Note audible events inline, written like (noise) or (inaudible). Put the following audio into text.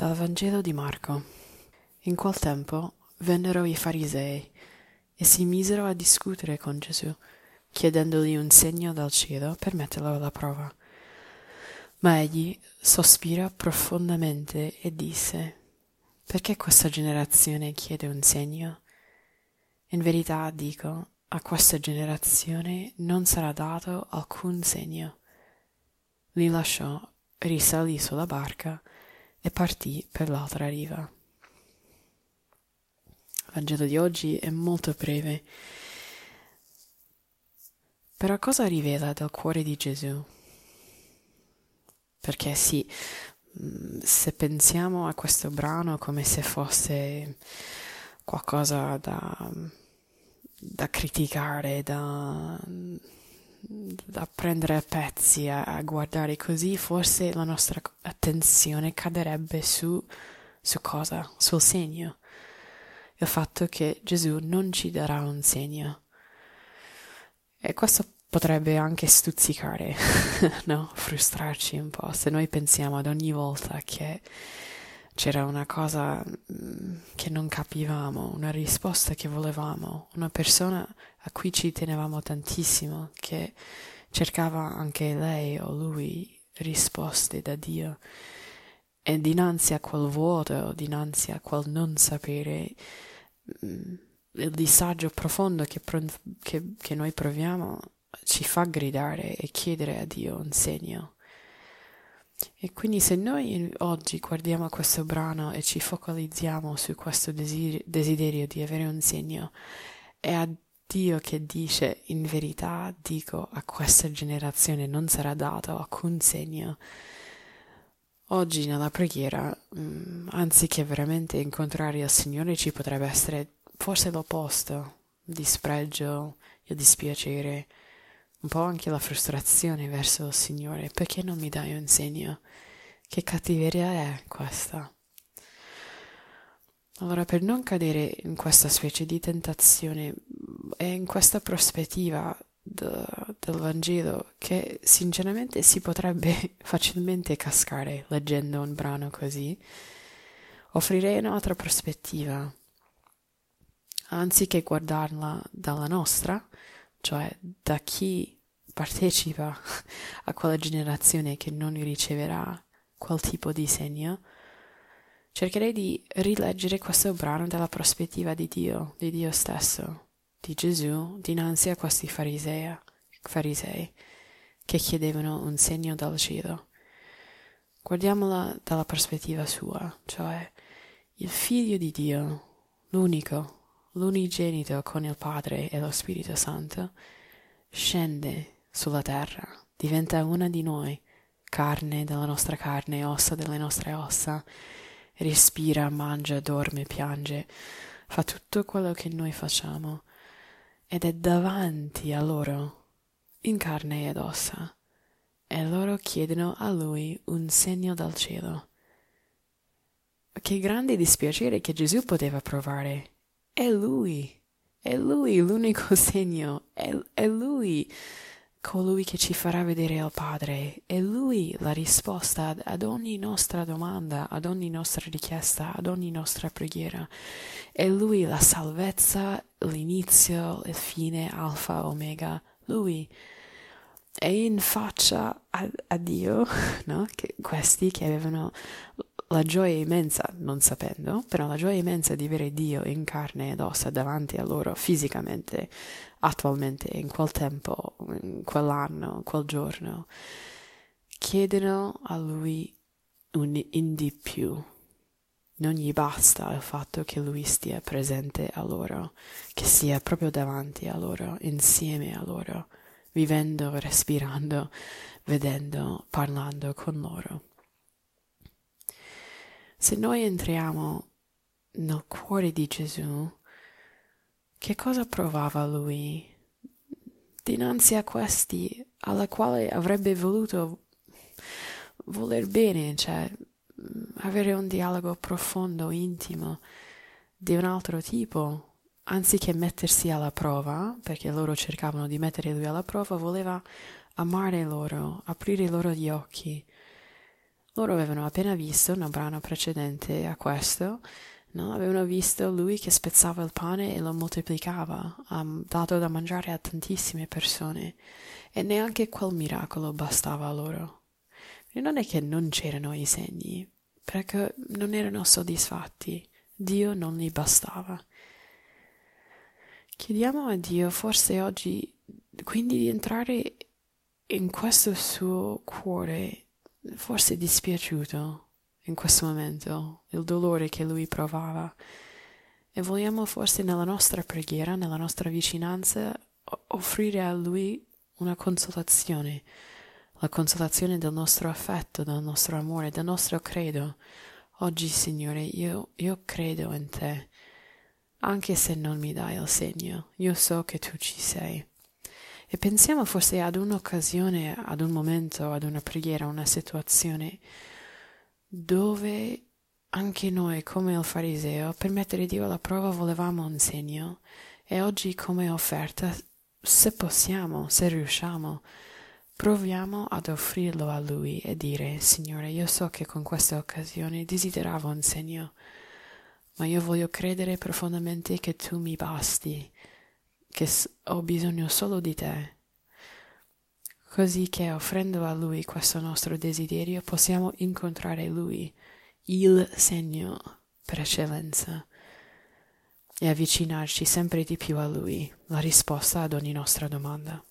Dal Vangelo di Marco. In quel tempo vennero i farisei e si misero a discutere con Gesù, chiedendogli un segno dal cielo per metterlo alla prova. Ma egli sospira profondamente e disse, Perché questa generazione chiede un segno? In verità dico, a questa generazione non sarà dato alcun segno. Li lasciò, risalì sulla barca e partì per l'altra riva. Il Vangelo di oggi è molto breve, però cosa rivela del cuore di Gesù? Perché sì, mm, se pensiamo a questo brano come se fosse qualcosa da, da criticare, da da prendere a pezzi, a, a, guardare così, forse la nostra attenzione cadrebbe su, su cosa? Sul segno. Il fatto che Gesù non ci darà un segno. E questo potrebbe anche stuzzicare, (laughs) no? Frustrarci un po' se noi pensiamo ad ogni volta che c'era una cosa mm, che non capivamo, una risposta che volevamo, una persona a cui ci tenevamo tantissimo, che cercava anche lei o lui risposte da Dio. E dinanzi a quel vuoto, dinanzi a quel non sapere, mm, il disagio profondo che, che, che noi proviamo ci fa gridare e chiedere a Dio un segno. E quindi se noi oggi guardiamo questo brano e ci focalizziamo su questo desiderio di avere un segno, è a Dio che dice in verità dico a questa generazione non sarà dato alcun segno. Oggi nella preghiera, mm, anziché veramente incontrare il Signore, ci potrebbe essere forse l'opposto, il dispregio, il dispiacere, un po' anche la frustrazione verso il Signore, perché non mi dai un segno? Che cattiveria è questa? Allora, per non cadere in questa specie di tentazione e in questa prospettiva de, del Vangelo, che sinceramente si potrebbe (laughs) facilmente cascare leggendo un brano così, offrirei un'altra prospettiva. Anziché guardarla dalla nostra, cioè da chi partecipa (laughs) a quella generazione che non riceverà quel tipo di segno, cercherei di rileggere questo brano dalla prospettiva di Dio, di Dio stesso, di Gesù, dinanzi a questi farisei, farisei che chiedevano un segno dal cielo. Guardiamola dalla prospettiva sua, cioè il figlio di Dio, l'unico, l'unigenito con il Padre e lo Spirito Santo, scende sulla terra, diventa una di noi, carne della nostra carne, ossa delle nostre ossa, respira, mangia, dorme, piange, fa tutto quello che noi facciamo ed è davanti a loro, in carne ed ossa, e loro chiedono a lui un segno dal cielo. Che grande dispiacere che Gesù poteva provare. È lui, è lui l'unico (laughs) segno, è, è lui colui che ci farà vedere il Padre, è Lui la risposta ad ogni nostra domanda, ad ogni nostra richiesta, ad ogni nostra preghiera. È Lui la salvezza, l'inizio, il fine, alfa, omega. Lui è in faccia a, a Dio, (laughs) no? che questi che avevano la gioia immensa, non sapendo, però la gioia immensa di avere Dio in carne ed ossa davanti a loro fisicamente, attualmente, in quel tempo, in quell'anno, quel giorno, chiedono a Lui un in di più. Non gli basta il fatto che Lui stia presente a loro, che sia proprio davanti a loro, insieme a loro, vivendo, respirando, vedendo, parlando con loro. Se noi entriamo nel cuore di Gesù, che cosa provava lui? Dinanzi a questi alla quale avrebbe voluto voler bene, cioè avere un dialogo profondo, intimo, di un altro tipo, anziché mettersi alla prova, perché loro cercavano di mettere lui alla prova, voleva amare loro, aprire loro gli occhi, loro avevano appena visto una brano precedente a questo, no? avevano visto lui che spezzava il pane e lo moltiplicava, ha dato da mangiare a tantissime persone e neanche quel miracolo bastava a loro. E non è che non c'erano i segni, perché non erano soddisfatti, Dio non gli bastava. Chiediamo a Dio forse oggi quindi di entrare in questo suo cuore, forse dispiaciuto in questo momento, il dolore che lui provava. E vogliamo forse nella nostra preghiera, nella nostra vicinanza, offrire a lui una consolazione, la consolazione del nostro affetto, del nostro amore, del nostro credo. Oggi, Signore, io, io credo in te, anche se non mi dai il segno, io so che tu ci sei. E pensiamo forse ad un'occasione, ad un momento, ad una preghiera, una situazione dove anche noi, come il fariseo, per mettere Dio alla prova volevamo un segno e oggi come offerta, se possiamo, se riusciamo, proviamo ad offrirlo a Lui e dire, Signore, io so che con questa occasione desideravo un segno, ma io voglio credere profondamente che tu mi basti che ho bisogno solo di te, così che offrendo a Lui questo nostro desiderio possiamo incontrare Lui, il segno per eccellenza, e avvicinarci sempre di più a Lui, la risposta ad ogni nostra domanda.